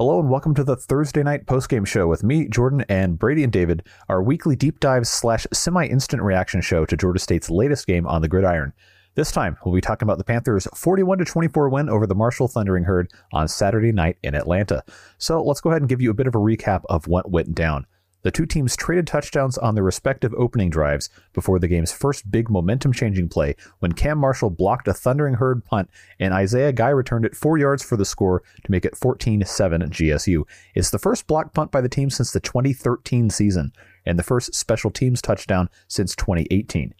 Hello and welcome to the Thursday night postgame show with me, Jordan, and Brady and David, our weekly deep dive slash semi instant reaction show to Georgia State's latest game on the gridiron. This time, we'll be talking about the Panthers' 41 24 win over the Marshall Thundering Herd on Saturday night in Atlanta. So let's go ahead and give you a bit of a recap of what went down. The two teams traded touchdowns on their respective opening drives before the game's first big momentum changing play when Cam Marshall blocked a thundering herd punt and Isaiah Guy returned it four yards for the score to make it 14 7 GSU. It's the first block punt by the team since the 2013 season and the first special teams touchdown since 2018.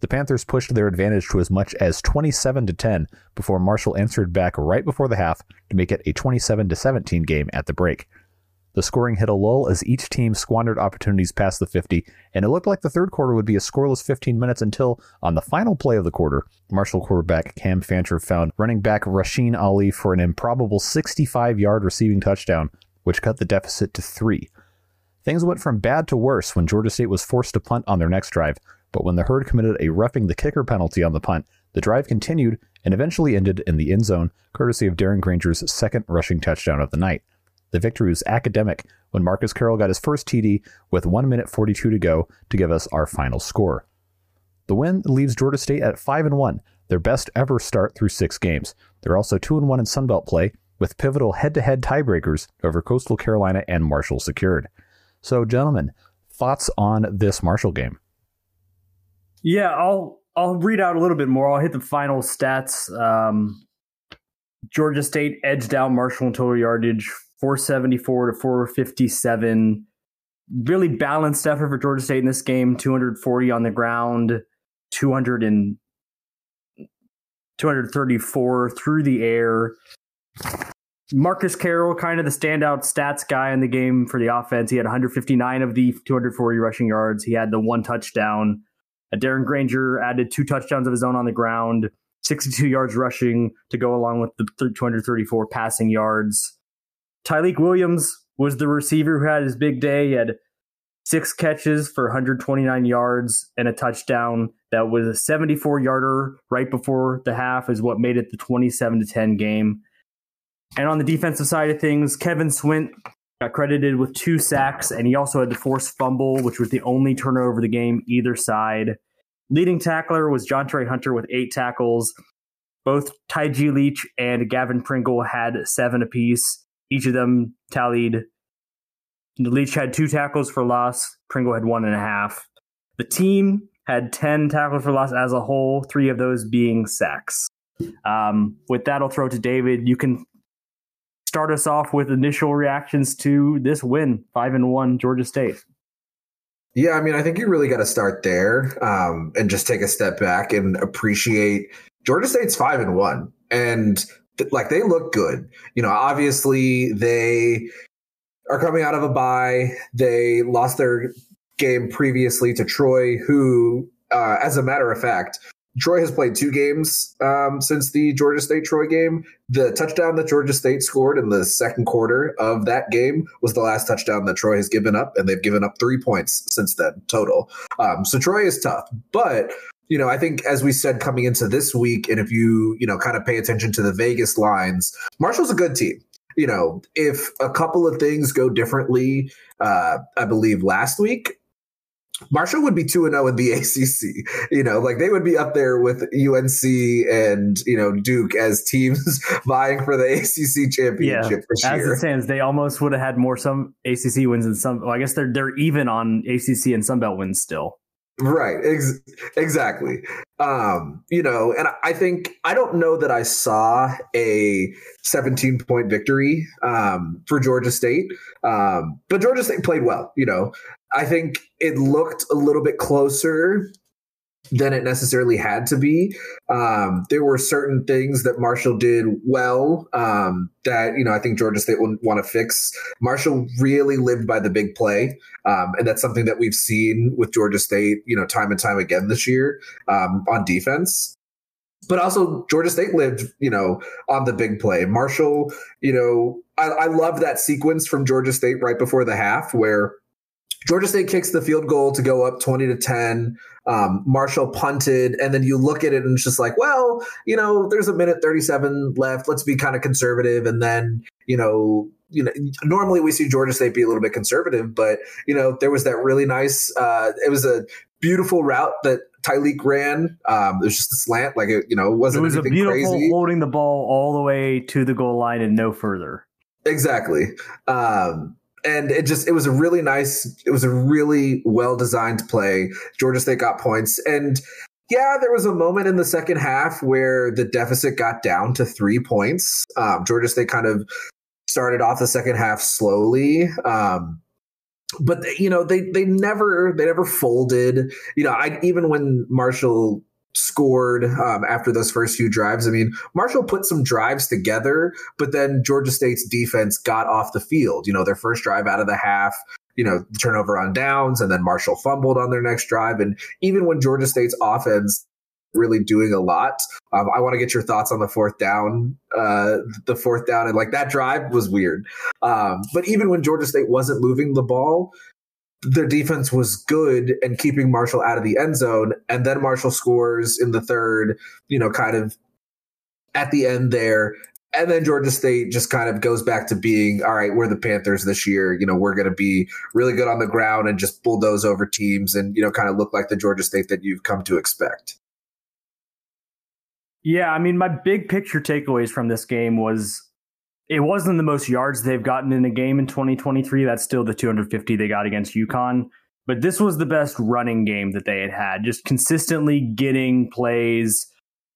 The Panthers pushed their advantage to as much as 27 to 10 before Marshall answered back right before the half to make it a 27 to 17 game at the break. The scoring hit a lull as each team squandered opportunities past the 50, and it looked like the third quarter would be a scoreless 15 minutes until, on the final play of the quarter, Marshall quarterback Cam Fancher found running back Rasheen Ali for an improbable 65 yard receiving touchdown, which cut the deficit to three. Things went from bad to worse when Georgia State was forced to punt on their next drive, but when the herd committed a roughing the kicker penalty on the punt, the drive continued and eventually ended in the end zone, courtesy of Darren Grainger's second rushing touchdown of the night. The victory was academic when Marcus Carroll got his first TD with 1 minute 42 to go to give us our final score. The win leaves Georgia State at 5 and 1, their best ever start through 6 games. They're also 2 and 1 in Sunbelt play with pivotal head-to-head tiebreakers over Coastal Carolina and Marshall secured. So, gentlemen, thoughts on this Marshall game? Yeah, I'll I'll read out a little bit more. I'll hit the final stats. Um, Georgia State edged out Marshall in total yardage 474 to 457. Really balanced effort for Georgia State in this game 240 on the ground, 200 and 234 through the air. Marcus Carroll, kind of the standout stats guy in the game for the offense. He had 159 of the 240 rushing yards. He had the one touchdown. Uh, Darren Grainger added two touchdowns of his own on the ground, 62 yards rushing to go along with the 234 passing yards. Tailique Williams was the receiver who had his big day. He had six catches for 129 yards and a touchdown. That was a 74 yarder right before the half, is what made it the 27 to 10 game. And on the defensive side of things, Kevin Swint got credited with two sacks, and he also had the forced fumble, which was the only turnover of the game, either side. Leading tackler was John Trey Hunter with eight tackles. Both Taiji Leach and Gavin Pringle had seven apiece. Each of them tallied. Leach had two tackles for loss. Pringle had one and a half. The team had 10 tackles for loss as a whole, three of those being sacks. Um, with that, I'll throw to David. You can start us off with initial reactions to this win, five and one, Georgia State. Yeah, I mean, I think you really got to start there um, and just take a step back and appreciate Georgia State's five and one, and like they look good. You know, obviously they are coming out of a bye. They lost their game previously to Troy, who, uh, as a matter of fact, Troy has played two games um, since the Georgia State Troy game. The touchdown that Georgia State scored in the second quarter of that game was the last touchdown that Troy has given up, and they've given up three points since then total. Um, so Troy is tough, but you know, I think as we said coming into this week, and if you, you know, kind of pay attention to the Vegas lines, Marshall's a good team. You know, if a couple of things go differently, uh, I believe last week, Marshall would be 2 0 in the ACC. You know, like they would be up there with UNC and, you know, Duke as teams vying for the ACC championship yeah, As it stands, they almost would have had more some ACC wins than some. Well, I guess they're they're even on ACC and Sunbelt wins still. Right. Ex- exactly. Um, you know, and I think I don't know that I saw a 17 point victory um, for Georgia State, um, but Georgia State played well. You know, I think it looked a little bit closer than it necessarily had to be. Um, there were certain things that Marshall did well um, that you know I think Georgia State will want to fix. Marshall really lived by the big play, um, and that's something that we've seen with Georgia State, you know, time and time again this year um, on defense. But also Georgia State lived, you know, on the big play. Marshall, you know, I, I love that sequence from Georgia State right before the half where Georgia State kicks the field goal to go up 20 to 10. Um, Marshall punted, and then you look at it and it's just like, well, you know, there's a minute 37 left. Let's be kind of conservative. And then, you know, you know, normally we see Georgia State be a little bit conservative, but you know, there was that really nice. Uh, it was a beautiful route that Tailique ran. Um, it was just a slant, like it, you know, it wasn't it was a beautiful crazy. holding the ball all the way to the goal line and no further. Exactly. Um, and it just it was a really nice it was a really well designed play. Georgia state got points. And yeah there was a moment in the second half where the deficit got down to three points. Um, georgia state kind of started off the second half slowly. Um, but they, you know they they never they never folded. You know i even when marshall scored um, after those first few drives. I mean, Marshall put some drives together, but then Georgia State's defense got off the field. You know, their first drive out of the half, you know, turnover on downs, and then Marshall fumbled on their next drive. And even when Georgia State's offense really doing a lot. Um, I want to get your thoughts on the fourth down, uh, the fourth down, and like that drive was weird. Um, but even when Georgia State wasn't moving the ball, their defense was good and keeping Marshall out of the end zone. And then Marshall scores in the third, you know, kind of at the end there. And then Georgia State just kind of goes back to being, all right, we're the Panthers this year. You know, we're going to be really good on the ground and just bulldoze over teams and, you know, kind of look like the Georgia State that you've come to expect. Yeah, I mean, my big picture takeaways from this game was it wasn't the most yards they've gotten in a game in 2023. That's still the 250 they got against UConn. But this was the best running game that they had had, just consistently getting plays.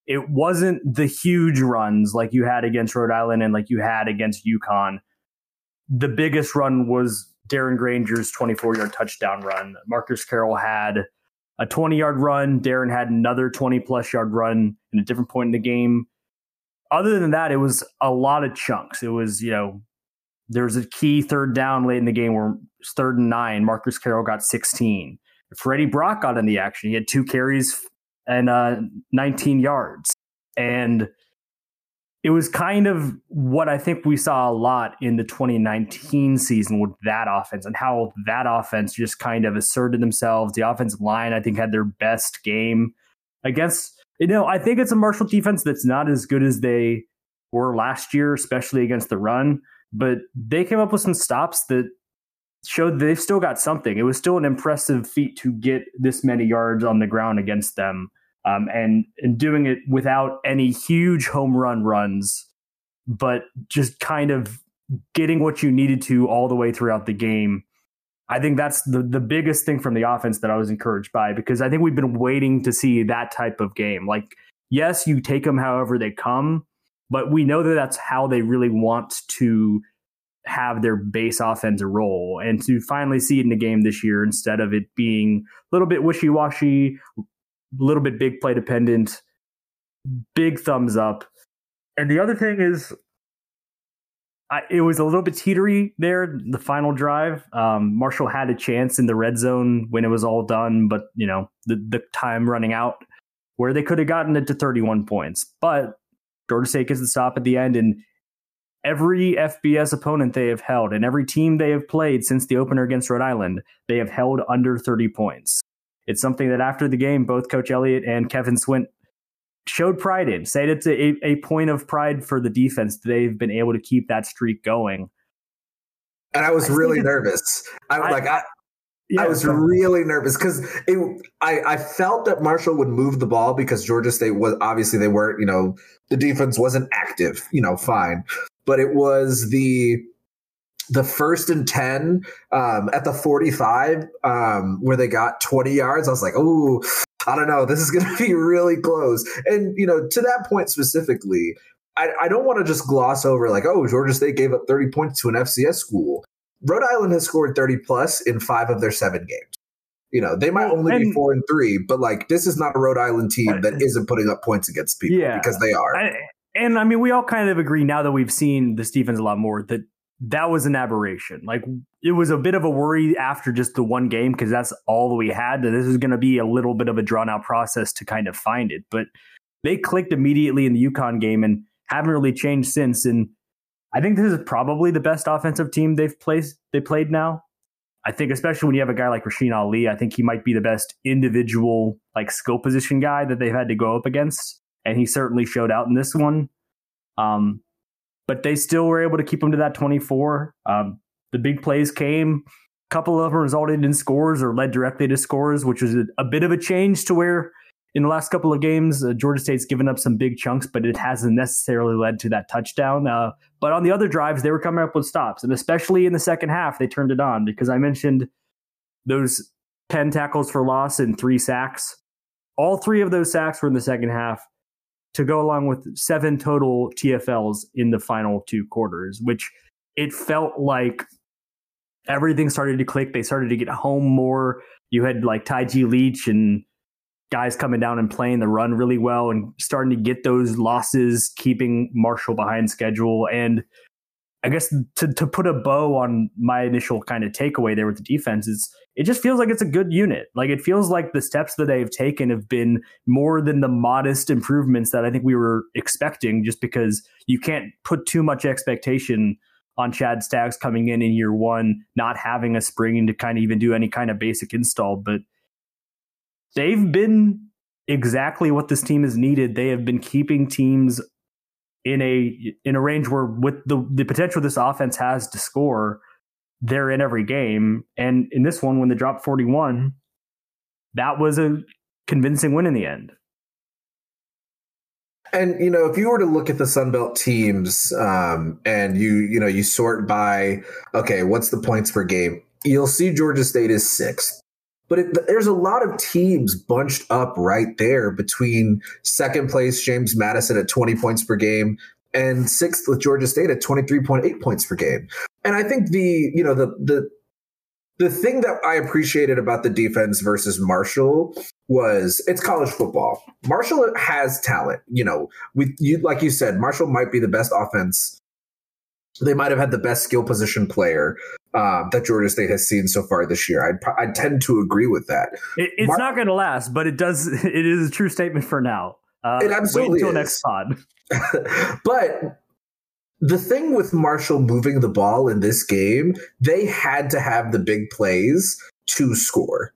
It wasn't the huge runs like you had against Rhode Island and like you had against UConn. The biggest run was Darren Grainger's 24 yard touchdown run. Marcus Carroll had a 20 yard run. Darren had another 20 plus yard run in a different point in the game other than that, it was a lot of chunks. It was, you know, there was a key third down late in the game where it's third and nine. Marcus Carroll got 16. Freddie Brock got in the action. He had two carries and uh, 19 yards. And it was kind of what I think we saw a lot in the 2019 season with that offense and how that offense just kind of asserted themselves. The offensive line, I think, had their best game against you know, I think it's a Marshall defense that's not as good as they were last year, especially against the run. But they came up with some stops that showed they've still got something. It was still an impressive feat to get this many yards on the ground against them, um, and and doing it without any huge home run runs, but just kind of getting what you needed to all the way throughout the game I think that's the, the biggest thing from the offense that I was encouraged by because I think we've been waiting to see that type of game. Like, yes, you take them however they come, but we know that that's how they really want to have their base offense roll. And to finally see it in the game this year instead of it being a little bit wishy washy, a little bit big play dependent, big thumbs up. And the other thing is, I, it was a little bit teetery there, the final drive. Um, Marshall had a chance in the red zone when it was all done, but you know the the time running out where they could have gotten it to 31 points. But Georgia State gets the stop at the end, and every FBS opponent they have held, and every team they have played since the opener against Rhode Island, they have held under 30 points. It's something that after the game, both Coach Elliott and Kevin Swint showed pride in. Said it's a, a point of pride for the defense. They've been able to keep that streak going. And I was I really nervous. I was like, I, yeah, I was really nervous because I, I felt that Marshall would move the ball because Georgia State was obviously they weren't, you know, the defense wasn't active, you know, fine. But it was the the first and 10 um, at the 45 um, where they got 20 yards. I was like, oh, I don't know. This is going to be really close. And, you know, to that point specifically, I, I don't want to just gloss over like, oh, Georgia State gave up 30 points to an FCS school. Rhode Island has scored 30 plus in five of their seven games. You know, they might only and, be four and three, but like this is not a Rhode Island team that isn't putting up points against people yeah, because they are. I, and I mean, we all kind of agree now that we've seen this defense a lot more that that was an aberration. Like it was a bit of a worry after just the one game because that's all that we had. That this was going to be a little bit of a drawn out process to kind of find it, but they clicked immediately in the UConn game and haven't really changed since. And I think this is probably the best offensive team they've played. They played now. I think especially when you have a guy like Rasheen Ali, I think he might be the best individual like skill position guy that they've had to go up against, and he certainly showed out in this one. Um, but they still were able to keep them to that 24. Um, the big plays came. A couple of them resulted in scores or led directly to scores, which was a, a bit of a change to where in the last couple of games, uh, Georgia State's given up some big chunks, but it hasn't necessarily led to that touchdown. Uh, but on the other drives, they were coming up with stops, and especially in the second half, they turned it on because I mentioned those 10 tackles for loss and three sacks. All three of those sacks were in the second half to go along with seven total TFLs in the final two quarters, which it felt like everything started to click. They started to get home more. You had like Taiji Leach and guys coming down and playing the run really well and starting to get those losses, keeping Marshall behind schedule. And I guess to, to put a bow on my initial kind of takeaway there with the defense is it just feels like it's a good unit. Like it feels like the steps that they've taken have been more than the modest improvements that I think we were expecting, just because you can't put too much expectation on Chad Staggs coming in in year one, not having a spring to kind of even do any kind of basic install. But they've been exactly what this team has needed. They have been keeping teams in a in a range where with the the potential this offense has to score, they're in every game. And in this one, when they dropped 41, that was a convincing win in the end. And you know, if you were to look at the Sun Belt teams, um, and you you know you sort by okay, what's the points per game? You'll see Georgia State is sixth. But it, there's a lot of teams bunched up right there between second place James Madison at 20 points per game and sixth with Georgia State at 23.8 points per game. And I think the, you know, the, the, the thing that I appreciated about the defense versus Marshall was it's college football. Marshall has talent. You know, We you like you said, Marshall might be the best offense they might have had the best skill position player uh, that Georgia State has seen so far this year. I'd, I tend to agree with that. It, it's Mar- not going to last, but it does. It is a true statement for now. Uh, it absolutely wait until next pod. but the thing with Marshall moving the ball in this game, they had to have the big plays to score.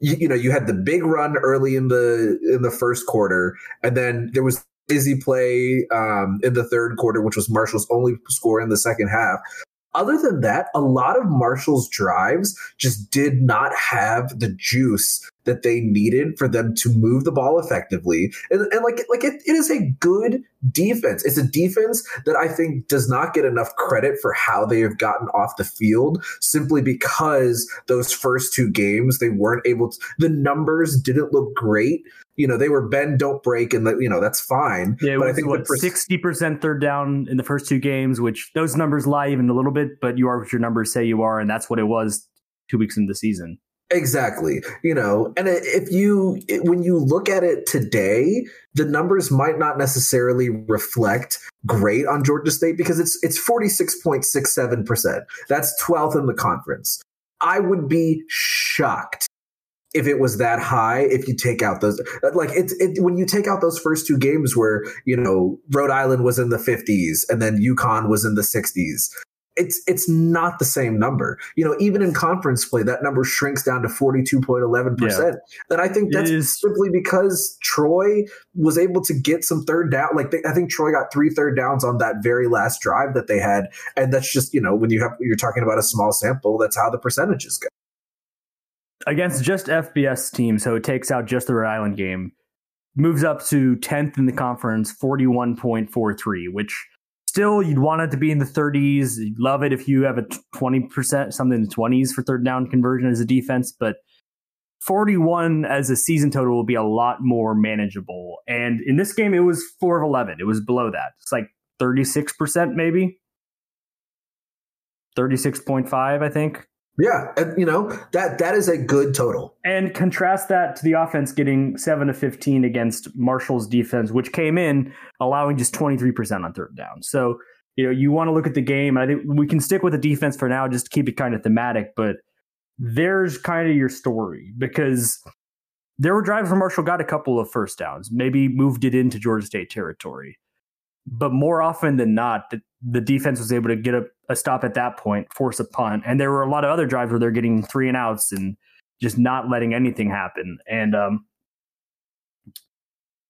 You, you know, you had the big run early in the in the first quarter, and then there was Izzy play um, in the third quarter, which was Marshall's only score in the second half. Other than that, a lot of Marshall's drives just did not have the juice that they needed for them to move the ball effectively. And, and like, like it, it is a good defense. It's a defense that I think does not get enough credit for how they have gotten off the field simply because those first two games they weren't able to, the numbers didn't look great you know, they were bend, don't break, and the, you know that's fine. Yeah, but I think what sixty percent third down in the first two games, which those numbers lie even a little bit, but you are what your numbers say you are, and that's what it was two weeks into the season. Exactly. You know, and if you when you look at it today, the numbers might not necessarily reflect great on Georgia State because it's it's 46.67%. That's 12th in the conference. I would be shocked if it was that high if you take out those like it's it, when you take out those first two games where you know Rhode Island was in the 50s and then UConn was in the 60s it's it's not the same number. You know, even in conference play, that number shrinks down to forty two point eleven percent. And I think that's simply because Troy was able to get some third down. Like they, I think Troy got three third downs on that very last drive that they had, and that's just you know when you have you're talking about a small sample, that's how the percentages go against just FBS teams, so it takes out just the Rhode Island game, moves up to 10th in the conference, 41.43, which still you'd want it to be in the 30s. You'd love it if you have a 20%, something in the 20s for third down conversion as a defense, but 41 as a season total will be a lot more manageable. And in this game, it was 4 of 11. It was below that. It's like 36% maybe. 36.5, I think. Yeah, and, you know that that is a good total. And contrast that to the offense getting seven to fifteen against Marshall's defense, which came in allowing just twenty three percent on third down. So you know you want to look at the game. I think we can stick with the defense for now, just to keep it kind of thematic. But there's kind of your story because there were drives where Marshall got a couple of first downs, maybe moved it into Georgia State territory. But more often than not, the, the defense was able to get a, a stop at that point, force a punt. And there were a lot of other drives where they're getting three and outs and just not letting anything happen. And um,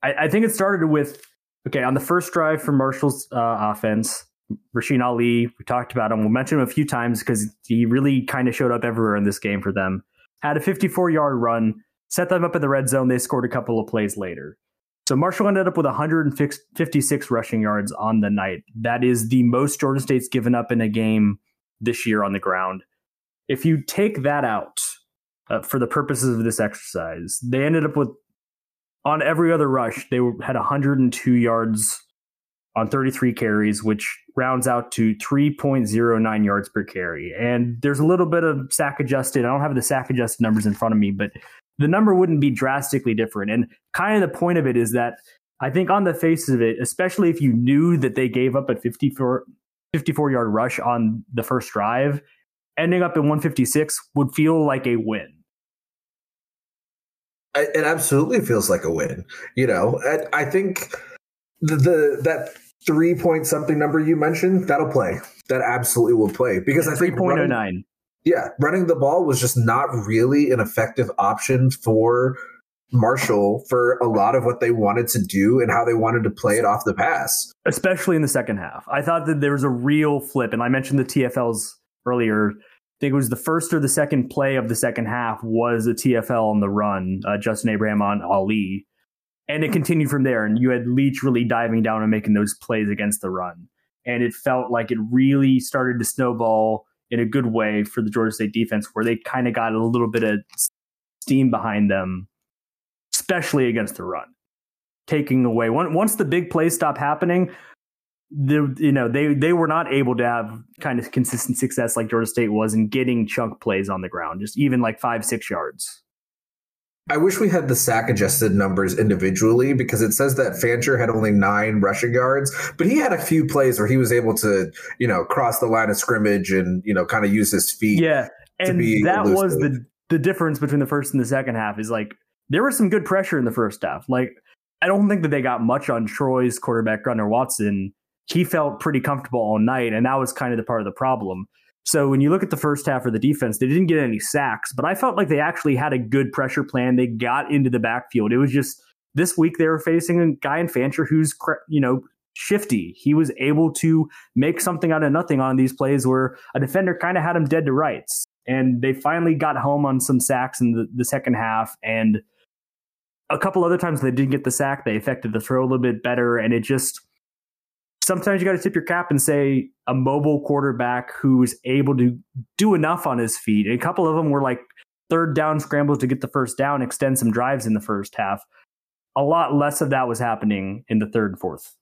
I, I think it started with okay on the first drive for Marshall's uh, offense. Rasheen Ali, we talked about him. We'll mention him a few times because he really kind of showed up everywhere in this game for them. Had a 54 yard run, set them up in the red zone. They scored a couple of plays later. So Marshall ended up with 156 rushing yards on the night. That is the most Georgia State's given up in a game this year on the ground. If you take that out uh, for the purposes of this exercise, they ended up with on every other rush they had 102 yards on 33 carries, which rounds out to 3.09 yards per carry. And there's a little bit of sack adjusted. I don't have the sack adjusted numbers in front of me, but the number wouldn't be drastically different. And kind of the point of it is that I think on the face of it, especially if you knew that they gave up a 54, 54 yard rush on the first drive, ending up in 156 would feel like a win. It absolutely feels like a win. You know, I think the, the that three point something number you mentioned that'll play. That absolutely will play because I think 3.09. Yeah, running the ball was just not really an effective option for Marshall for a lot of what they wanted to do and how they wanted to play it off the pass. Especially in the second half. I thought that there was a real flip, and I mentioned the TFLs earlier. I think it was the first or the second play of the second half was a TFL on the run, uh, Justin Abraham on Ali. And it continued from there. And you had Leach really diving down and making those plays against the run. And it felt like it really started to snowball in a good way for the Georgia State defense, where they kind of got a little bit of steam behind them, especially against the run, taking away once the big plays stop happening. The, you know they they were not able to have kind of consistent success like Georgia State was in getting chunk plays on the ground, just even like five six yards. I wish we had the sack adjusted numbers individually because it says that Fancher had only nine rushing yards, but he had a few plays where he was able to, you know, cross the line of scrimmage and, you know, kind of use his feet. Yeah. And that elusive. was the the difference between the first and the second half is like there was some good pressure in the first half. Like I don't think that they got much on Troy's quarterback Gunnar Watson. He felt pretty comfortable all night, and that was kind of the part of the problem. So when you look at the first half of the defense, they didn't get any sacks, but I felt like they actually had a good pressure plan. They got into the backfield. It was just this week they were facing a guy in Fancher who's you know shifty. He was able to make something out of nothing on these plays where a defender kind of had him dead to rights. And they finally got home on some sacks in the, the second half. And a couple other times they didn't get the sack. They affected the throw a little bit better. And it just sometimes you got to tip your cap and say a mobile quarterback who's able to do enough on his feet. And a couple of them were like third down scrambles to get the first down, extend some drives in the first half. A lot less of that was happening in the third and fourth.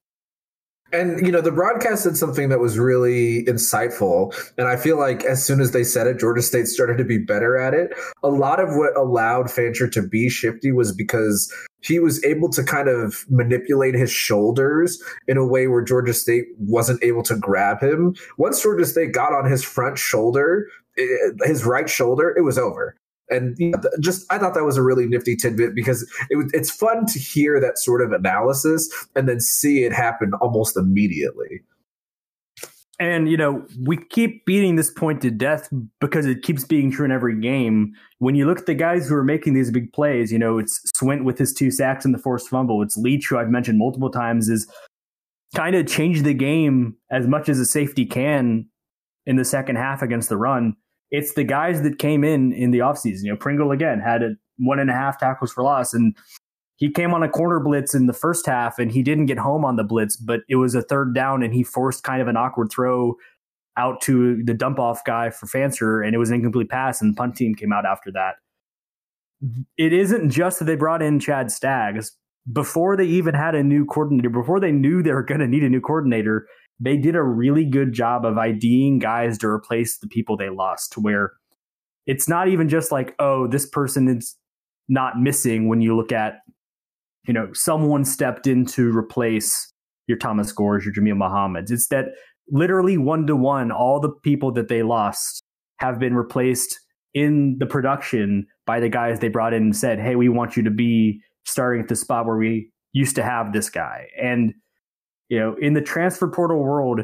And you know, the broadcast did something that was really insightful. And I feel like as soon as they said it, Georgia State started to be better at it. A lot of what allowed Fancher to be shifty was because he was able to kind of manipulate his shoulders in a way where Georgia State wasn't able to grab him. Once Georgia State got on his front shoulder, eh, his right shoulder, it was over and just I thought that was a really nifty tidbit because it, it's fun to hear that sort of analysis and then see it happen almost immediately. And you know, we keep beating this point to death because it keeps being true in every game. When you look at the guys who are making these big plays, you know, it's Swint with his two sacks and the forced fumble. It's Leach, who I've mentioned multiple times, is kind of changed the game as much as a safety can in the second half against the run it's the guys that came in in the offseason. You know, Pringle again had a one and a half tackles for loss, and he came on a corner blitz in the first half, and he didn't get home on the blitz, but it was a third down, and he forced kind of an awkward throw out to the dump off guy for Fancher, and it was an incomplete pass, and the punt team came out after that. It isn't just that they brought in Chad Staggs. Before they even had a new coordinator, before they knew they were going to need a new coordinator, they did a really good job of IDing guys to replace the people they lost to where it's not even just like, oh, this person is not missing when you look at, you know, someone stepped in to replace your Thomas Gores, your Jameel Muhammad's. It's that literally one to one, all the people that they lost have been replaced in the production by the guys they brought in and said, hey, we want you to be starting at the spot where we used to have this guy. And you know, in the transfer portal world,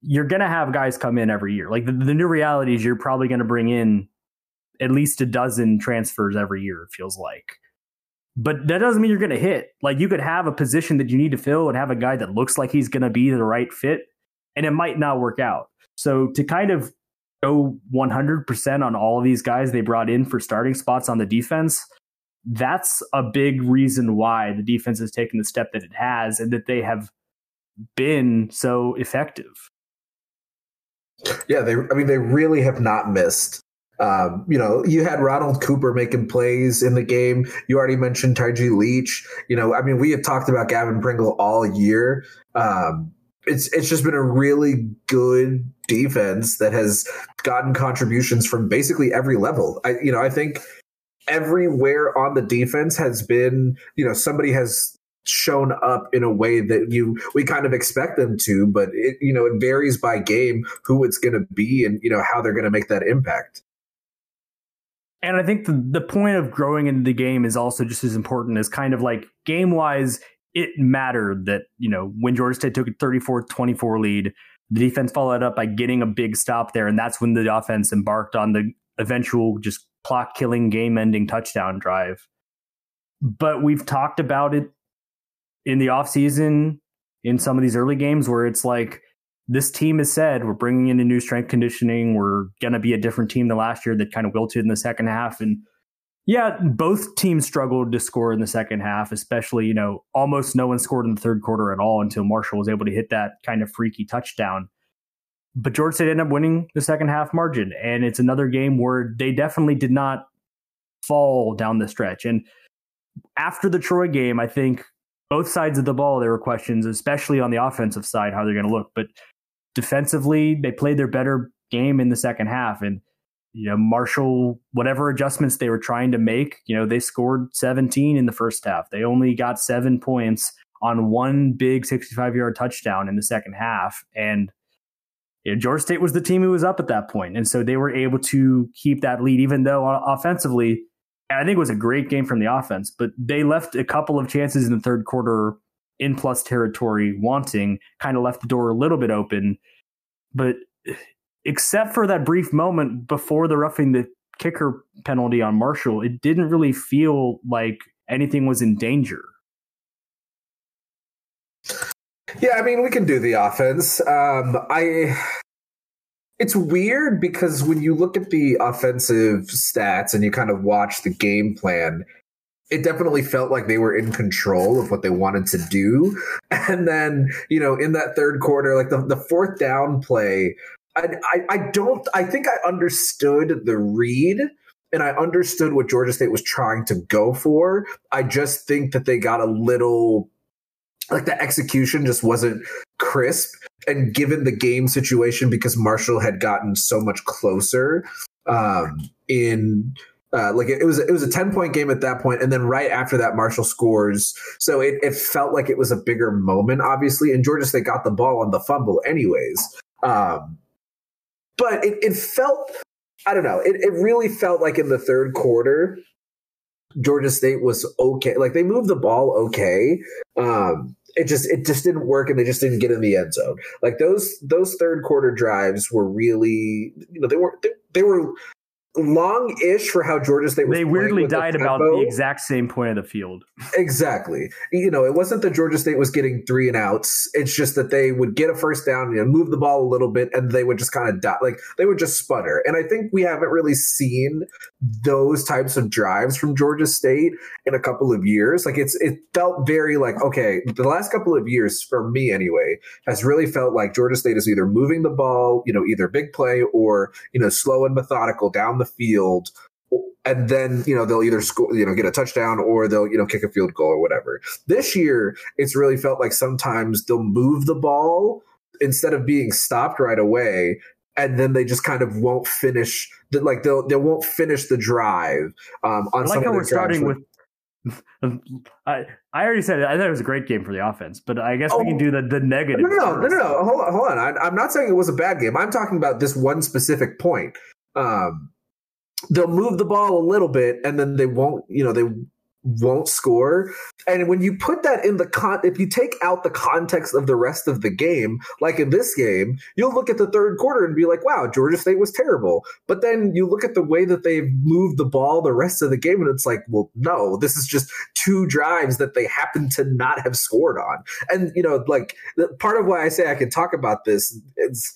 you're going to have guys come in every year. Like the, the new reality is you're probably going to bring in at least a dozen transfers every year, it feels like. But that doesn't mean you're going to hit. Like you could have a position that you need to fill and have a guy that looks like he's going to be the right fit and it might not work out. So to kind of go 100% on all of these guys they brought in for starting spots on the defense, that's a big reason why the defense has taken the step that it has and that they have been so effective. Yeah, they I mean they really have not missed. Um, you know, you had Ronald Cooper making plays in the game. You already mentioned Taiji Leach. You know, I mean, we have talked about Gavin Pringle all year. Um, it's it's just been a really good defense that has gotten contributions from basically every level. I you know, I think everywhere on the defense has been, you know, somebody has shown up in a way that you we kind of expect them to, but it you know it varies by game who it's going to be and you know how they're going to make that impact. And I think the, the point of growing into the game is also just as important as kind of like game wise, it mattered that, you know, when Georgia State took a 34 24 lead, the defense followed up by getting a big stop there. And that's when the offense embarked on the eventual just clock killing, game ending touchdown drive. But we've talked about it in the offseason in some of these early games where it's like this team has said we're bringing in a new strength conditioning. We're going to be a different team than last year that kind of wilted in the second half. And yeah, both teams struggled to score in the second half, especially, you know, almost no one scored in the third quarter at all until Marshall was able to hit that kind of freaky touchdown. But Georgia State ended up winning the second half margin. And it's another game where they definitely did not fall down the stretch. And after the Troy game, I think both sides of the ball, there were questions, especially on the offensive side, how they're going to look. But defensively, they played their better game in the second half. And, you know, Marshall, whatever adjustments they were trying to make, you know, they scored 17 in the first half. They only got seven points on one big 65 yard touchdown in the second half. And, you know, Georgia State was the team who was up at that point. And so they were able to keep that lead, even though offensively, I think it was a great game from the offense, but they left a couple of chances in the third quarter in plus territory wanting, kind of left the door a little bit open. But except for that brief moment before the roughing the kicker penalty on Marshall, it didn't really feel like anything was in danger. Yeah, I mean, we can do the offense. Um, I it's weird because when you look at the offensive stats and you kind of watch the game plan, it definitely felt like they were in control of what they wanted to do. And then, you know, in that third quarter, like the, the fourth down play, I, I, I don't, I think I understood the read and I understood what Georgia State was trying to go for. I just think that they got a little, like the execution just wasn't crisp. And given the game situation, because Marshall had gotten so much closer um, in uh, like it, it, was it was a 10 point game at that point and then right after that marshall scores. So it, it felt like it was a bigger moment obviously and georgia state got the ball on the fumble anyways. Um, but it, it felt i don't know it, it really felt like in the third quarter georgia state was okay. Like they moved the ball okay. Um, it just it just didn't work and they just didn't get in the end zone. Like those those third quarter drives were really you know they were they, they were long-ish for how Georgia State was. They weirdly died the about the exact same point of the field. Exactly. You know, it wasn't that Georgia State was getting three and outs. It's just that they would get a first down and you know, move the ball a little bit, and they would just kind of die. Like they would just sputter. And I think we haven't really seen those types of drives from Georgia State in a couple of years. Like it's it felt very like okay, the last couple of years for me anyway has really felt like Georgia State is either moving the ball, you know, either big play or you know slow and methodical down the the field and then you know they'll either score you know get a touchdown or they'll you know kick a field goal or whatever this year it's really felt like sometimes they'll move the ball instead of being stopped right away and then they just kind of won't finish the, like they'll they won't finish the drive um on I like how we're starting with I I already said it. I thought it was a great game for the offense, but I guess oh, we can oh. do the the negative. No, no, no, no, no. Hold on, hold on. I, I'm not saying it was a bad game. I'm talking about this one specific point. Um, they'll move the ball a little bit and then they won't you know they won't score. And when you put that in the con, if you take out the context of the rest of the game, like in this game, you'll look at the third quarter and be like, wow, Georgia State was terrible. But then you look at the way that they've moved the ball the rest of the game, and it's like, well, no, this is just two drives that they happen to not have scored on. And, you know, like part of why I say I can talk about this is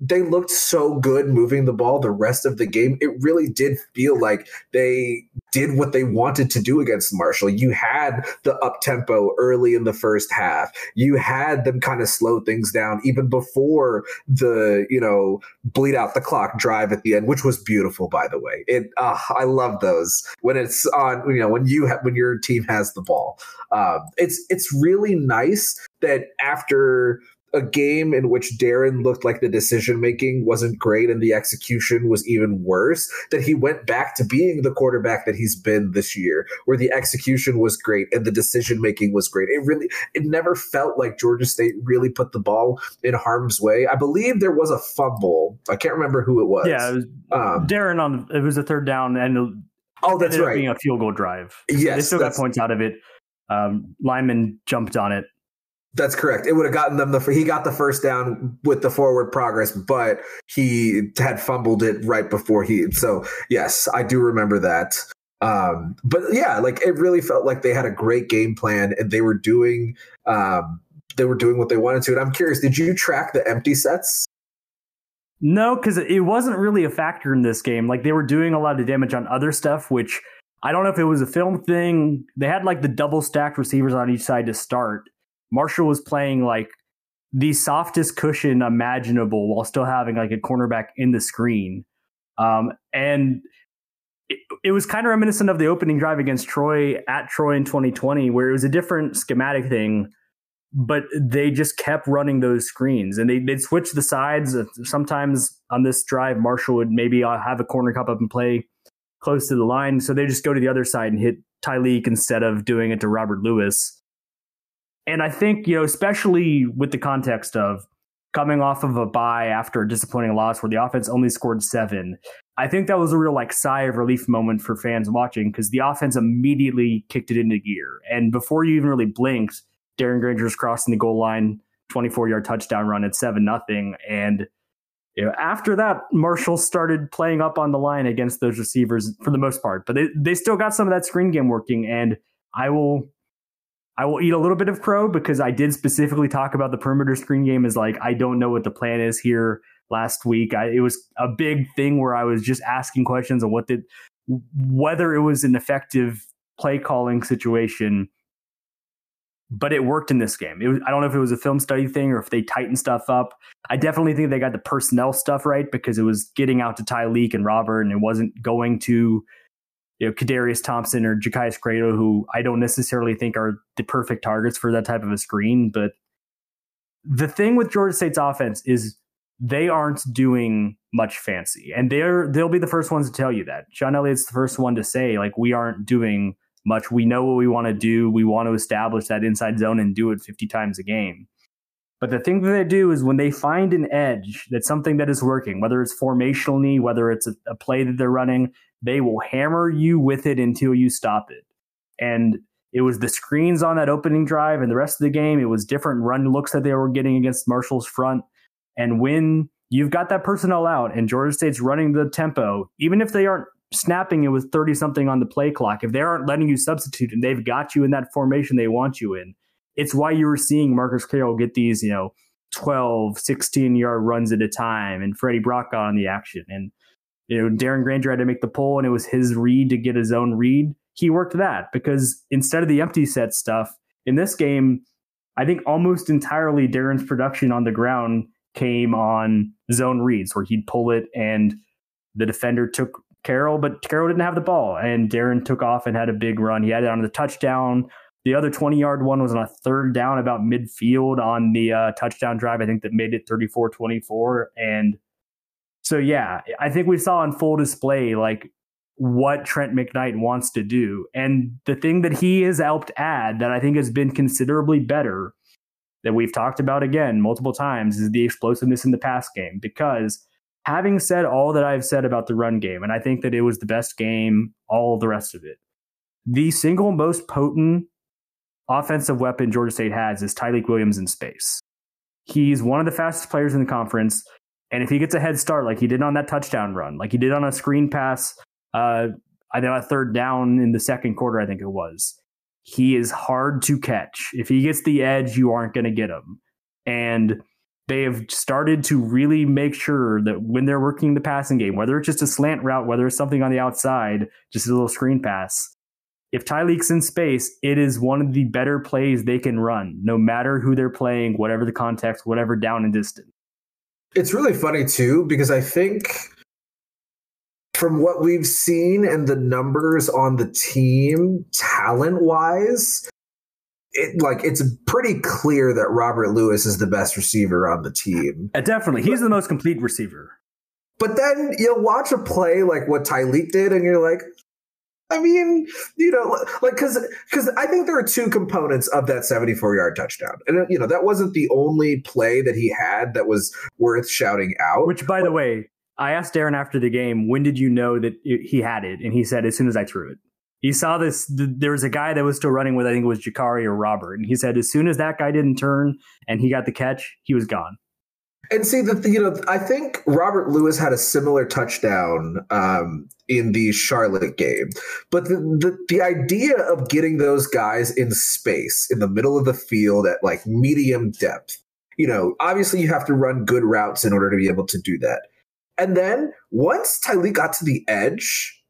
they looked so good moving the ball the rest of the game. It really did feel like they did what they wanted to do against Marshall. You had the up tempo early in the first half. You had them kind of slow things down even before the, you know, bleed out the clock drive at the end, which was beautiful, by the way. It, uh, I love those when it's on, you know, when you when your team has the ball. Um, it's, it's really nice that after a game in which Darren looked like the decision making wasn't great and the execution was even worse, that he went back to being the quarterback that he's been this year, where the execution was great and the decision making was great. It really, it never felt like Georgia State really put the ball in harm's way. I believe there was a fumble. I can't remember who it was. Yeah, it was um, Darren on. It was a third down and. Oh, that's right. Being a field goal drive. Yes, they still got points out of it. Um, Lyman jumped on it that's correct. It would have gotten them the he got the first down with the forward progress, but he had fumbled it right before he. So yes, I do remember that. Um, but yeah, like it really felt like they had a great game plan and they were doing um, they were doing what they wanted to. And I'm curious, did you track the empty sets? No, because it wasn't really a factor in this game. Like they were doing a lot of damage on other stuff, which I don't know if it was a film thing. They had like the double stacked receivers on each side to start Marshall was playing like the softest cushion imaginable while still having like a cornerback in the screen. Um, and it, it was kind of reminiscent of the opening drive against Troy at Troy in 2020, where it was a different schematic thing, but they just kept running those screens and they, they'd switch the sides. Sometimes on this drive, Marshall would maybe uh, have a corner cup up and play close to the line. So they just go to the other side and hit Tailique instead of doing it to Robert Lewis. And I think, you know, especially with the context of coming off of a bye after a disappointing loss where the offense only scored seven, I think that was a real like sigh of relief moment for fans watching because the offense immediately kicked it into gear. And before you even really blinked, Darren Grainger's crossing the goal line, 24 yard touchdown run at seven nothing. And you know, after that, Marshall started playing up on the line against those receivers for the most part, but they, they still got some of that screen game working. And I will I will eat a little bit of crow because I did specifically talk about the perimeter screen game as like I don't know what the plan is here last week. I, it was a big thing where I was just asking questions on what did whether it was an effective play calling situation but it worked in this game. Was, I don't know if it was a film study thing or if they tightened stuff up. I definitely think they got the personnel stuff right because it was getting out to Tailique and Robert and it wasn't going to you know, Kadarius Thompson or Jakias Grado, who I don't necessarily think are the perfect targets for that type of a screen. But the thing with Georgia State's offense is they aren't doing much fancy, and they're they'll be the first ones to tell you that. Shawn Elliott's the first one to say like we aren't doing much. We know what we want to do. We want to establish that inside zone and do it 50 times a game. But the thing that they do is when they find an edge that's something that is working, whether it's formationally, whether it's a, a play that they're running, they will hammer you with it until you stop it. And it was the screens on that opening drive and the rest of the game. It was different run looks that they were getting against Marshall's front. And when you've got that personnel out and Georgia State's running the tempo, even if they aren't snapping it with 30 something on the play clock, if they aren't letting you substitute and they've got you in that formation they want you in, it's why you were seeing Marcus Carroll get these, you know, 12, 16 yard runs at a time and Freddie Brock got on the action. And you know, Darren Grainger had to make the pull and it was his read to get his own read. He worked that because instead of the empty set stuff in this game, I think almost entirely Darren's production on the ground came on zone reads where he'd pull it and the defender took Carroll, but Carroll didn't have the ball and Darren took off and had a big run. He had it on the touchdown. The other 20 yard one was on a third down about midfield on the uh, touchdown drive. I think that made it 34 24. And so yeah, I think we saw on full display like what Trent McKnight wants to do. And the thing that he has helped add that I think has been considerably better that we've talked about again multiple times is the explosiveness in the pass game. Because having said all that I've said about the run game, and I think that it was the best game, all the rest of it, the single most potent offensive weapon Georgia State has is Tailique Williams in space. He's one of the fastest players in the conference. And if he gets a head start like he did on that touchdown run, like he did on a screen pass, uh, I know a third down in the second quarter, I think it was, he is hard to catch. If he gets the edge, you aren't going to get him. And they have started to really make sure that when they're working the passing game, whether it's just a slant route, whether it's something on the outside, just a little screen pass, if Tailique's in space, it is one of the better plays they can run, no matter who they're playing, whatever the context, whatever down and distance. It's really funny too, because I think from what we've seen and the numbers on the team, talent wise, it like it's pretty clear that Robert Lewis is the best receiver on the team. Uh, definitely, he's the most complete receiver. But then you'll watch a play like what Tyleik did, and you're like, I mean, you know, like because because I think there are two components of that 74 yard touchdown, and you know that wasn't the only play that he had that was worth shouting out. Which, by but, the way, I asked Darren after the game, when did you know that he had it, and he said as soon as I threw it. He saw this. There was a guy that was still running with, I think it was Jakari or Robert, and he said as soon as that guy didn't turn and he got the catch, he was gone. And see that you know, I think Robert Lewis had a similar touchdown um, in the Charlotte game, but the, the the idea of getting those guys in space in the middle of the field at like medium depth, you know, obviously you have to run good routes in order to be able to do that. And then once Tailique got to the edge,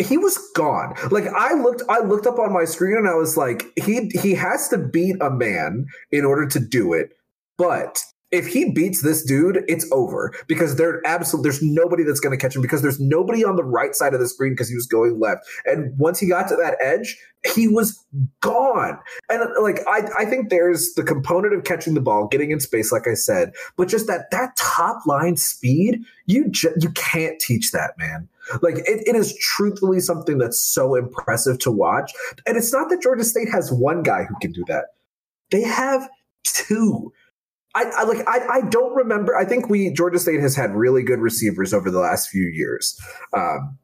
he was gone. Like I looked, I looked up on my screen and I was like, he he has to beat a man in order to do it. But if he beats this dude, it's over because there absolutely there's nobody that's going to catch him because there's nobody on the right side of the screen because he was going left. And once he got to that edge, he was gone. And like I I think there's the component of catching the ball, getting in space, like I said, but just that that top line speed, you ju- you can't teach that, man. Like it, it is truthfully something that's so impressive to watch. And it's not that Georgia State has one guy who can do that. They have two. I, I, like I, I don't remember. I think we Georgia State has had really good receivers over the last few years. Um,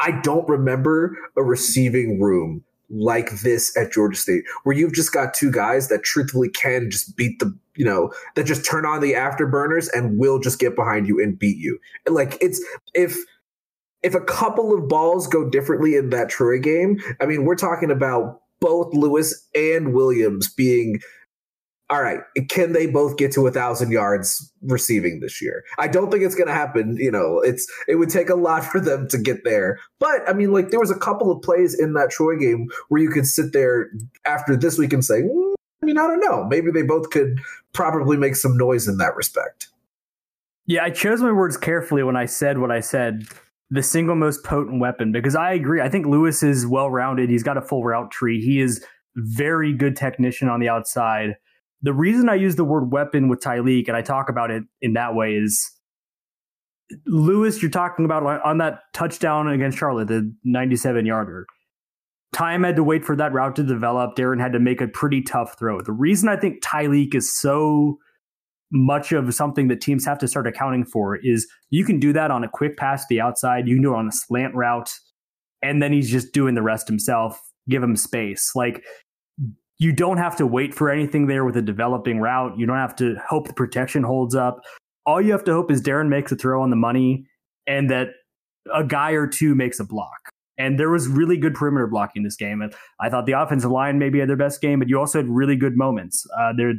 I don't remember a receiving room like this at Georgia State, where you've just got two guys that truthfully can just beat the, you know, that just turn on the afterburners and will just get behind you and beat you. Like it's if if a couple of balls go differently in that Troy game, I mean, we're talking about both Lewis and Williams being all right, can they both get to a thousand yards receiving this year? I don't think it's going to happen. You know, it's it would take a lot for them to get there. But I mean, like there was a couple of plays in that Troy game where you could sit there after this week and say, mm, I mean, I don't know, maybe they both could probably make some noise in that respect. Yeah, I chose my words carefully when I said what I said. The single most potent weapon, because I agree. I think Lewis is well rounded. He's got a full route tree. He is very good technician on the outside the reason I use the word weapon with Tailique and I talk about it in that way is Lewis, you're talking about on that touchdown against Charlotte, the 97 yarder. Time had to wait for that route to develop. Darren had to make a pretty tough throw. The reason I think Tailique is so much of something that teams have to start accounting for is you can do that on a quick pass to the outside, you can do it on a slant route, and then he's just doing the rest himself. Give him space. Like you don't have to wait for anything there with a developing route. You don't have to hope the protection holds up. All you have to hope is Darren makes a throw on the money and that a guy or two makes a block. And there was really good perimeter blocking this game. And I thought the offensive line maybe had their best game, but you also had really good moments. Uh, there,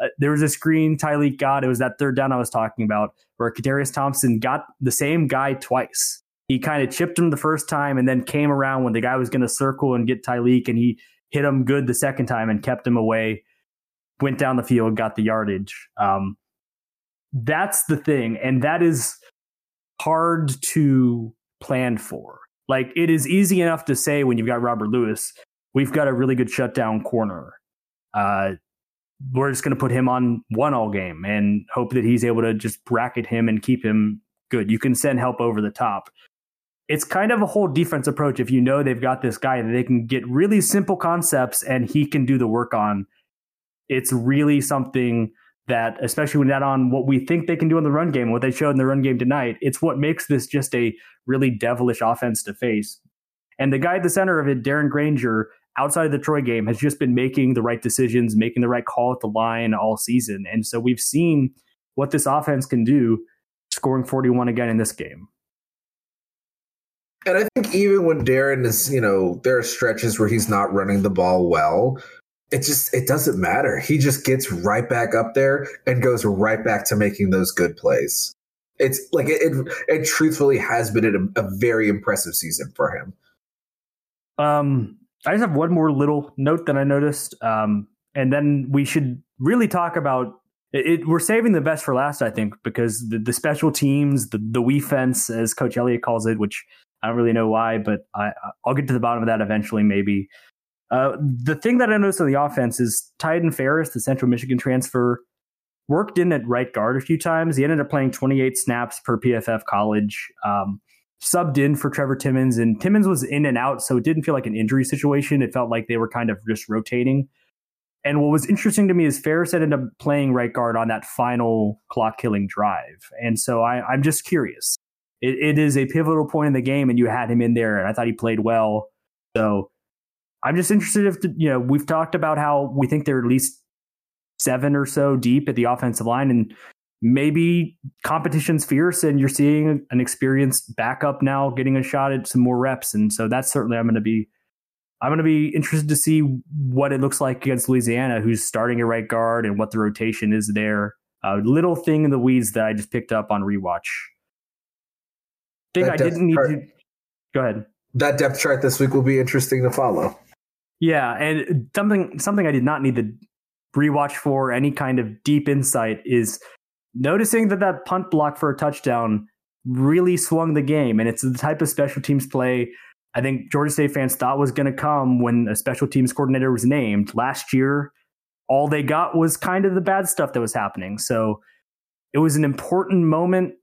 uh, there was a screen Tailique got. It was that third down I was talking about where Kadarius Thompson got the same guy twice. He kind of chipped him the first time and then came around when the guy was going to circle and get Tailique, and he hit him good the second time and kept him away. Went down the field, got the yardage. Um, that's the thing, and that is hard to plan for. Like it is easy enough to say when you've got Robert Lewis, we've got a really good shutdown corner. Uh, we're just going to put him on one all game and hope that he's able to just bracket him and keep him good. You can send help over the top it's kind of a whole defense approach if you know they've got this guy that they can get really simple concepts and he can do the work on. It's really something that, especially when that on what we think they can do in the run game, what they showed in the run game tonight, it's what makes this just a really devilish offense to face. And the guy at the center of it, Darren Grainger, outside of the Troy game, has just been making the right decisions, making the right call at the line all season. And so we've seen what this offense can do, scoring 41 again in this game. And I think even when Darren is, you know, there are stretches where he's not running the ball well. It just it doesn't matter. He just gets right back up there and goes right back to making those good plays. It's like it it, it truthfully has been a, a very impressive season for him. Um, I just have one more little note that I noticed, um, and then we should really talk about it, it, we're saving the best for last, I think, because the, the special teams, the the we fence, as Coach Elliott calls it, which I don't really know why, but I I'll get to the bottom of that eventually, maybe. Uh, the thing that I noticed on the offense is Tyden Ferris, the Central Michigan transfer, worked in at right guard a few times. He ended up playing 28 snaps per PFF college. Um, subbed in for Trevor Timmons, and Timmons was in and out, so it didn't feel like an injury situation. It felt like they were kind of just rotating. And what was interesting to me is Ferris ended up playing right guard on that final clock killing drive. And so I, am just curious. It, it is a pivotal point in the game, and you had him in there, and I thought he played well. So I'm just interested if, you know, we've talked about how we think they're at least seven or so deep at the offensive line. And maybe competition's fierce and you're seeing an experienced backup now getting a shot at some more reps. And so that's certainly I'm going to be I'm going to be interested to see what it looks like against Louisiana, who's starting a right guard and what the rotation is there. A little thing in the weeds that I just picked up on rewatch. Thing I didn't need chart, to. Go ahead. That depth chart this week will be interesting to follow. Yeah, and something something I did not need to rewatch for any kind of deep insight is noticing that that punt block for a touchdown really swung the game. And it's the type of special teams play I think Georgia State fans thought was going to come when a special teams coordinator was named. Last year, all they got was kind of the bad stuff that was happening. So it was an important moment.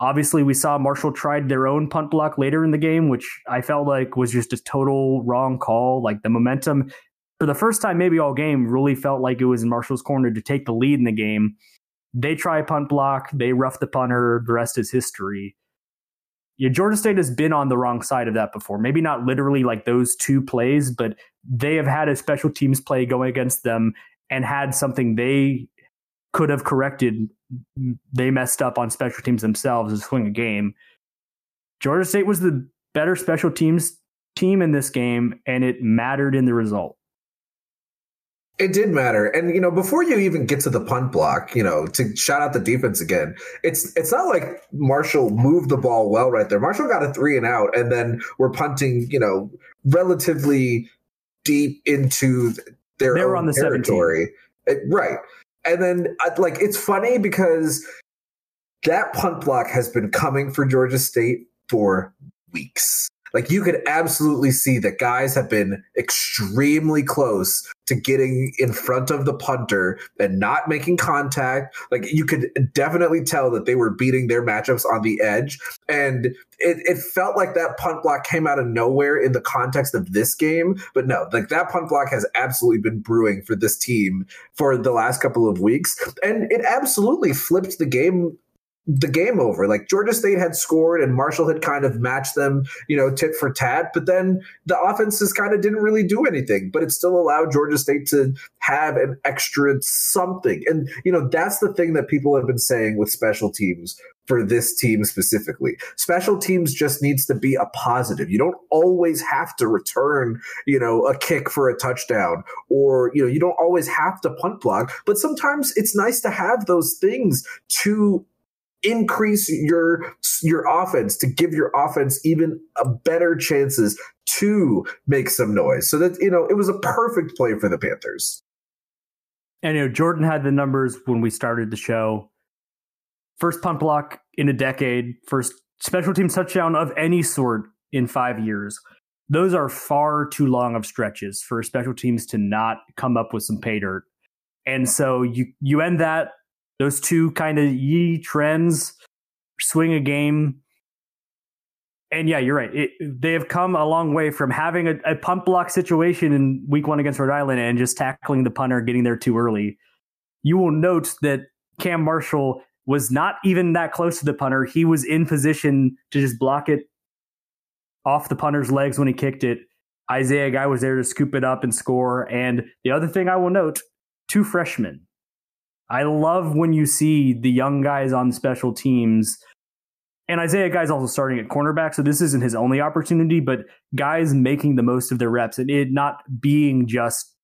Obviously, we saw Marshall tried their own punt block later in the game, which I felt like was just a total wrong call. Like the momentum for the first time, maybe all game, really felt like it was in Marshall's corner to take the lead in the game. They try punt block, they rough the punter. The rest is history. Yeah, Georgia State has been on the wrong side of that before. Maybe not literally like those two plays, but they have had a special teams play going against them and had something they could have corrected. They messed up on special teams themselves to swing a game. Georgia State was the better special teams team in this game, and it mattered in the result. It did matter. And you know, before you even get to the punt block, you know, to shout out the defense again, it's it's not like Marshall moved the ball well right there. Marshall got a three and out, and then we're punting, you know, relatively deep into their they were on the territory. It, right. And then like it's funny because that punt block has been coming for Georgia State for weeks. Like you could absolutely see that guys have been extremely close to getting in front of the punter and not making contact. Like you could definitely tell that they were beating their matchups on the edge. And it, it felt like that punt block came out of nowhere in the context of this game. But no, like that punt block has absolutely been brewing for this team for the last couple of weeks. And it absolutely flipped the game the game over. Like Georgia State had scored and Marshall had kind of matched them, you know, tit for tat, but then the offenses kind of didn't really do anything, but it still allowed Georgia State to have an extra something. And, you know, that's the thing that people have been saying with special teams for this team specifically. Special teams just needs to be a positive. You don't always have to return, you know, a kick for a touchdown or, you know, you don't always have to punt block, but sometimes it's nice to have those things to increase your your offense to give your offense even a better chances to make some noise. So that you know, it was a perfect play for the Panthers. And you know, Jordan had the numbers when we started the show. First punt block in a decade, first special team touchdown of any sort in 5 years. Those are far too long of stretches for special teams to not come up with some pay dirt. And so you you end that those two kind of ye trends swing a game. And yeah, you're right. It, they have come a long way from having a, a punt block situation in week one against Rhode Island and just tackling the punter, getting there too early. You will note that Cam Marshall was not even that close to the punter. He was in position to just block it off the punter's legs when he kicked it. Isaiah Guy was there to scoop it up and score. And the other thing I will note two freshmen. I love when you see the young guys on special teams. And Isaiah Guy's also starting at cornerback, so this isn't his only opportunity, but guys making the most of their reps and it not being just,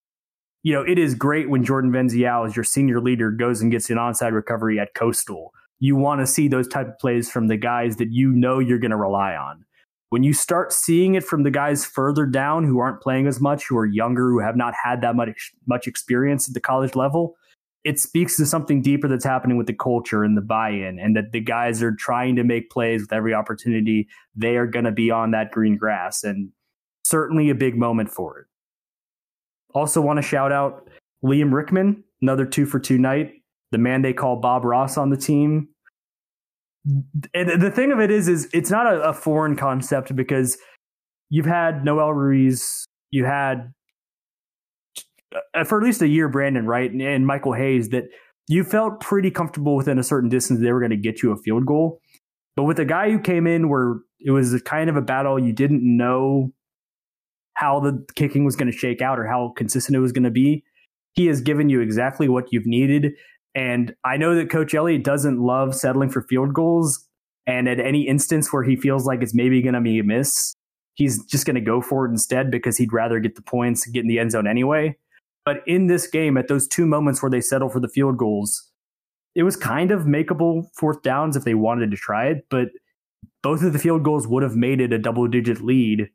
you know, it is great when Jordan Venzial, as your senior leader, goes and gets an onside recovery at Coastal. You want to see those type of plays from the guys that you know you're going to rely on. When you start seeing it from the guys further down who aren't playing as much, who are younger, who have not had that much much experience at the college level, it speaks to something deeper that's happening with the culture and the buy-in and that the guys are trying to make plays with every opportunity they are going to be on that green grass and certainly a big moment for it. Also want to shout out liam rickman another two for two night the man they call bob ross on the team. And the thing of it is, is it's not a, a foreign concept because you've had Noel Ruiz, you had Uh, for at least a year Brandon Wright and, and Michael Hayes that you felt pretty comfortable within a certain distance they were going to get you a field goal. But with a guy who came in where it was kind of a battle, you didn't know how the kicking was going to shake out or how consistent it was going to be. He has given you exactly what you've needed. And I know that Coach Elliott doesn't love settling for field goals. And at any instance where he feels like it's maybe going to be a miss, he's just going to go for it instead because he'd rather get the points and get in the end zone anyway. But in this game, at those two moments where they settle for the field goals, it was kind of makeable fourth downs if they wanted to try it. But both of the field goals would have made it a double digit lead.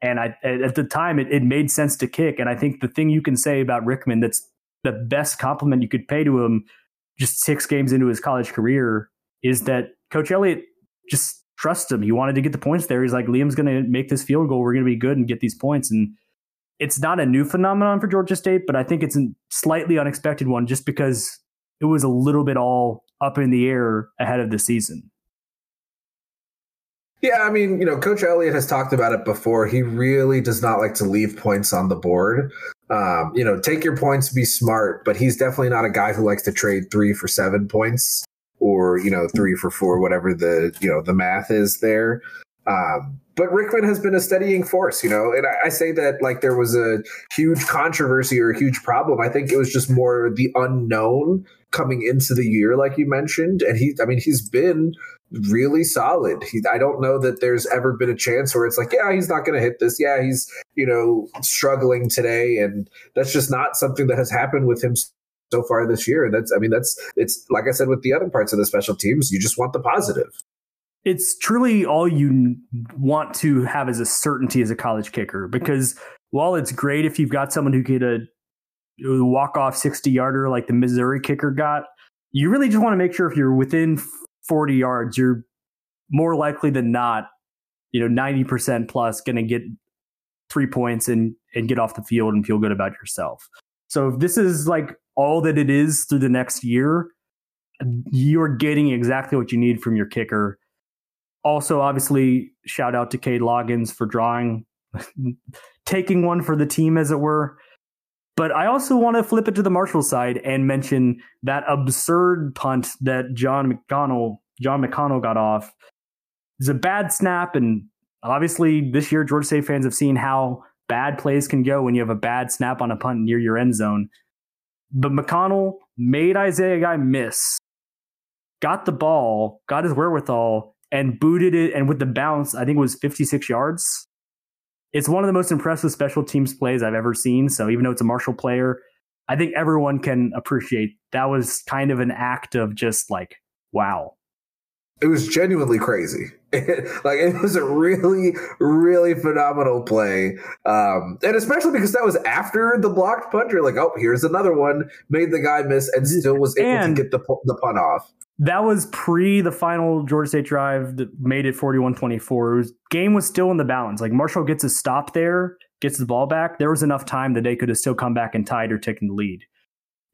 And I, at the time, it, it made sense to kick. And I think the thing you can say about Rickman that's the best compliment you could pay to him just six games into his college career is that Coach Elliott just trusts him. He wanted to get the points there. He's like, Liam's going to make this field goal. We're going to be good and get these points. And it's not a new phenomenon for Georgia State, but I think it's a slightly unexpected one just because it was a little bit all up in the air ahead of the season. Yeah, I mean, you know, Coach Elliott has talked about it before. He really does not like to leave points on the board. Um, you know, take your points, be smart, but he's definitely not a guy who likes to trade three for seven points or you know three for four, whatever the you know the math is there. Um, but Rickman has been a steadying force, you know, and I, I, say that like there was a huge controversy or a huge problem. I think it was just more the unknown coming into the year, like you mentioned. And he, I mean, he's been really solid. He, I don't know that there's ever been a chance where it's like, yeah, he's not going to hit this. Yeah, he's, you know, struggling today. And that's just not something that has happened with him so far this year. And that's, I mean, that's, it's like I said with the other parts of the special teams, you just want the positive. It's truly all you want to have as a certainty as a college kicker because while it's great if you've got someone who could a walk off 60 yarder like the Missouri kicker got, you really just want to make sure if you're within 40 yards, you're more likely than not, you know, 90% plus going to get three points and, and get off the field and feel good about yourself. So if this is like all that it is through the next year, you're getting exactly what you need from your kicker. Also, obviously, shout out to Cade Loggins for drawing, taking one for the team, as it were. But I also want to flip it to the Marshall side and mention that absurd punt that John McConnell John McConnell got off. It's a bad snap, and obviously this year Georgia State fans have seen how bad plays can go when you have a bad snap on a punt near your end zone. But McConnell made Isaiah Guy miss, got the ball, got his wherewithal, and booted it. And with the bounce, I think it was 56 yards it's one of the most impressive special teams plays I've ever seen. So even though it's a Marshall player, I think everyone can appreciate that was kind of an act of just like, wow. It was genuinely crazy. like it was a really, really phenomenal play. Um, and especially because that was after the blocked punter. Like, oh, here's another one. Made the guy miss and still was able and to get the the punt off that was pre the final Georgia State drive that made it 41 24. Game was still in the balance. Like Marshall gets a stop there, gets the ball back. There was enough time that they could have still come back and tied or taken the lead.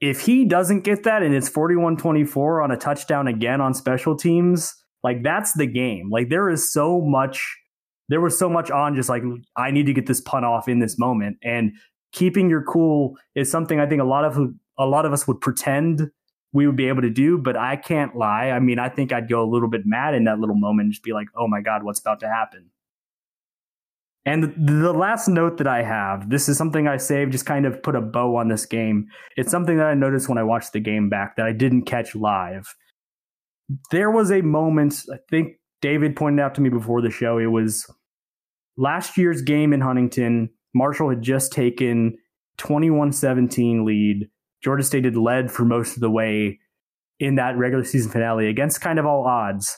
If he doesn't get that and it's 41 24 on a touchdown again on special teams, like that's the game. Like there is so much, there was so much on just like, I need to get this punt off in this moment. And keeping your cool is something I think a lot of a lot of us would pretend we would be able to do. But I can't lie. I mean, I think I'd go a little bit mad in that little moment and just be like, oh my God, what's about to happen? And the, the last note that I have, this is something I saved, just kind of put a bow on this game. It's something that I noticed when I watched the game back that I didn't catch live. There was a moment, I think David pointed out to me before the show, it was last year's game in Huntington. Marshall had just taken 21 17 lead. Georgia State had led for most of the way in that regular season finale against kind of all odds.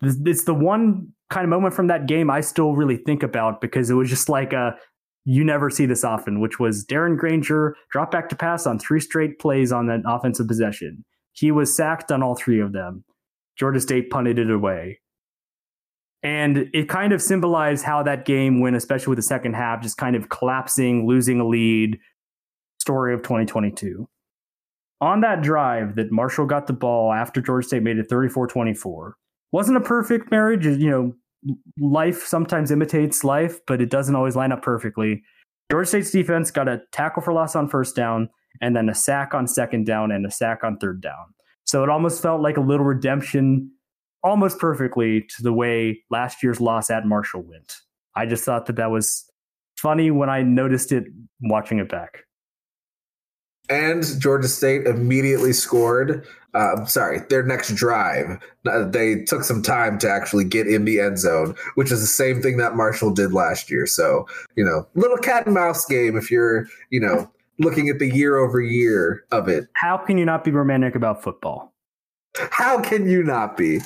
It's the one kind of moment from that game I still really think about because it was just like a you never see this often, which was Darren Grainger drop back to pass on three straight plays on an offensive possession. He was sacked on all three of them. Georgia State punted it away. And it kind of symbolized how that game went, especially with the second half, just kind of collapsing, losing a lead, story of 2022 on that drive that Marshall got the ball after Georgia State made it 34 24, wasn't a perfect marriage. You know, life sometimes imitates life, but it doesn't always line up perfectly. Georgia State's defense got a tackle for loss on first down, and then a sack on second down, and a sack on third down. So it almost felt like a little redemption, almost perfectly to the way last year's loss at Marshall went. I just thought that that was funny when I noticed it watching it back and Georgia State immediately scored. Uh, sorry, their next drive, uh, they took some time to actually get in the end zone, which is the same thing that Marshall did last year. So, you know, little cat and mouse game if you're, you know, looking at the year over year of it. How can you not be romantic about football? How can you not be?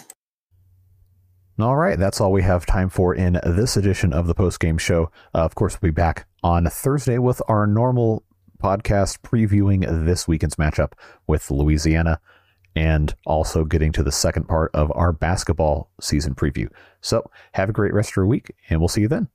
All right, that's all we have time for in this edition of the post game show. Uh, of course, we'll be back on Thursday with our normal podcast previewing this weekend's matchup with Louisiana and also getting to the second part of our basketball season preview. So, have a great rest of your week, and we'll see you then.